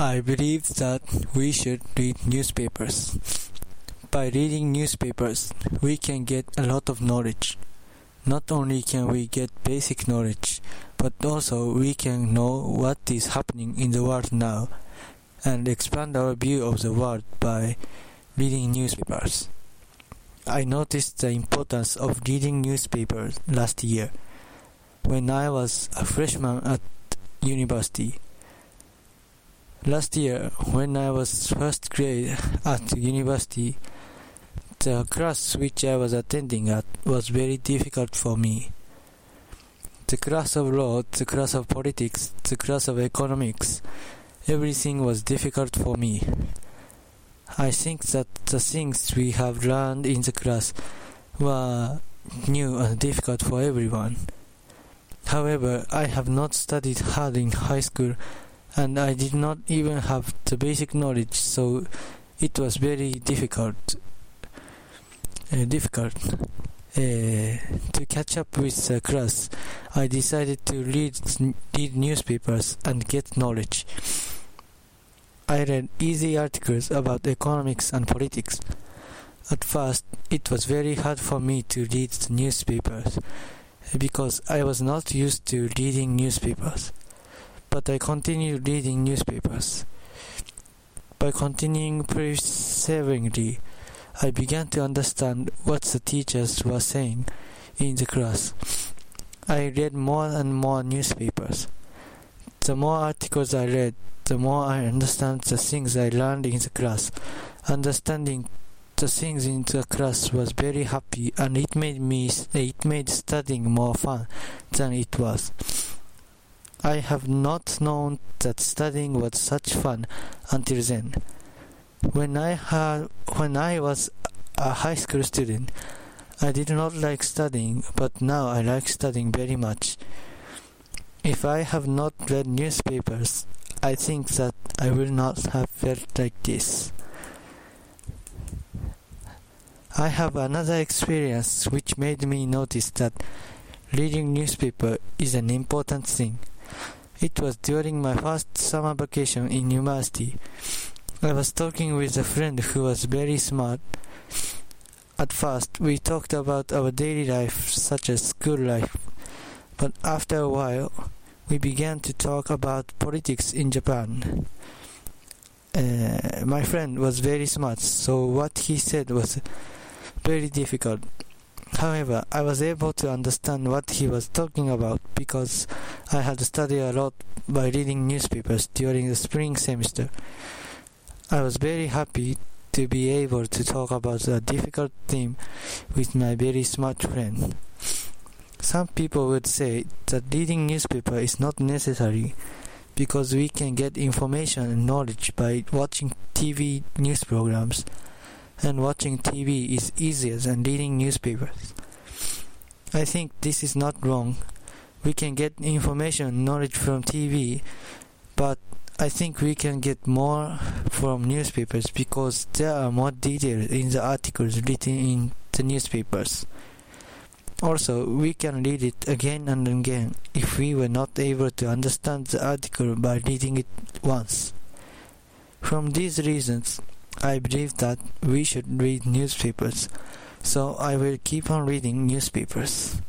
I believe that we should read newspapers. By reading newspapers, we can get a lot of knowledge. Not only can we get basic knowledge, but also we can know what is happening in the world now and expand our view of the world by reading newspapers. I noticed the importance of reading newspapers last year when I was a freshman at university. Last year, when I was first grade at university, the class which I was attending at was very difficult for me. The class of law, the class of politics, the class of economics, everything was difficult for me. I think that the things we have learned in the class were new and difficult for everyone. However, I have not studied hard in high school and I did not even have the basic knowledge, so it was very difficult. Uh, difficult uh, to catch up with the class. I decided to read read newspapers and get knowledge. I read easy articles about economics and politics. At first, it was very hard for me to read the newspapers because I was not used to reading newspapers but I continued reading newspapers. By continuing perseveringly, I began to understand what the teachers were saying in the class. I read more and more newspapers. The more articles I read, the more I understand the things I learned in the class. Understanding the things in the class was very happy and it made me it made studying more fun than it was. I have not known that studying was such fun until then. When I had when I was a high school student, I did not like studying, but now I like studying very much. If I have not read newspapers, I think that I will not have felt like this. I have another experience which made me notice that reading newspaper is an important thing. It was during my first summer vacation in university. I was talking with a friend who was very smart. At first, we talked about our daily life, such as school life, but after a while, we began to talk about politics in Japan. Uh, my friend was very smart, so what he said was very difficult. However, I was able to understand what he was talking about because I had studied a lot by reading newspapers during the spring semester. I was very happy to be able to talk about a difficult theme with my very smart friend. Some people would say that reading newspaper is not necessary because we can get information and knowledge by watching TV news programs and watching TV is easier than reading newspapers. I think this is not wrong. We can get information knowledge from TV, but I think we can get more from newspapers because there are more details in the articles written in the newspapers. Also, we can read it again and again if we were not able to understand the article by reading it once. From these reasons, I believe that we should read newspapers, so I will keep on reading newspapers.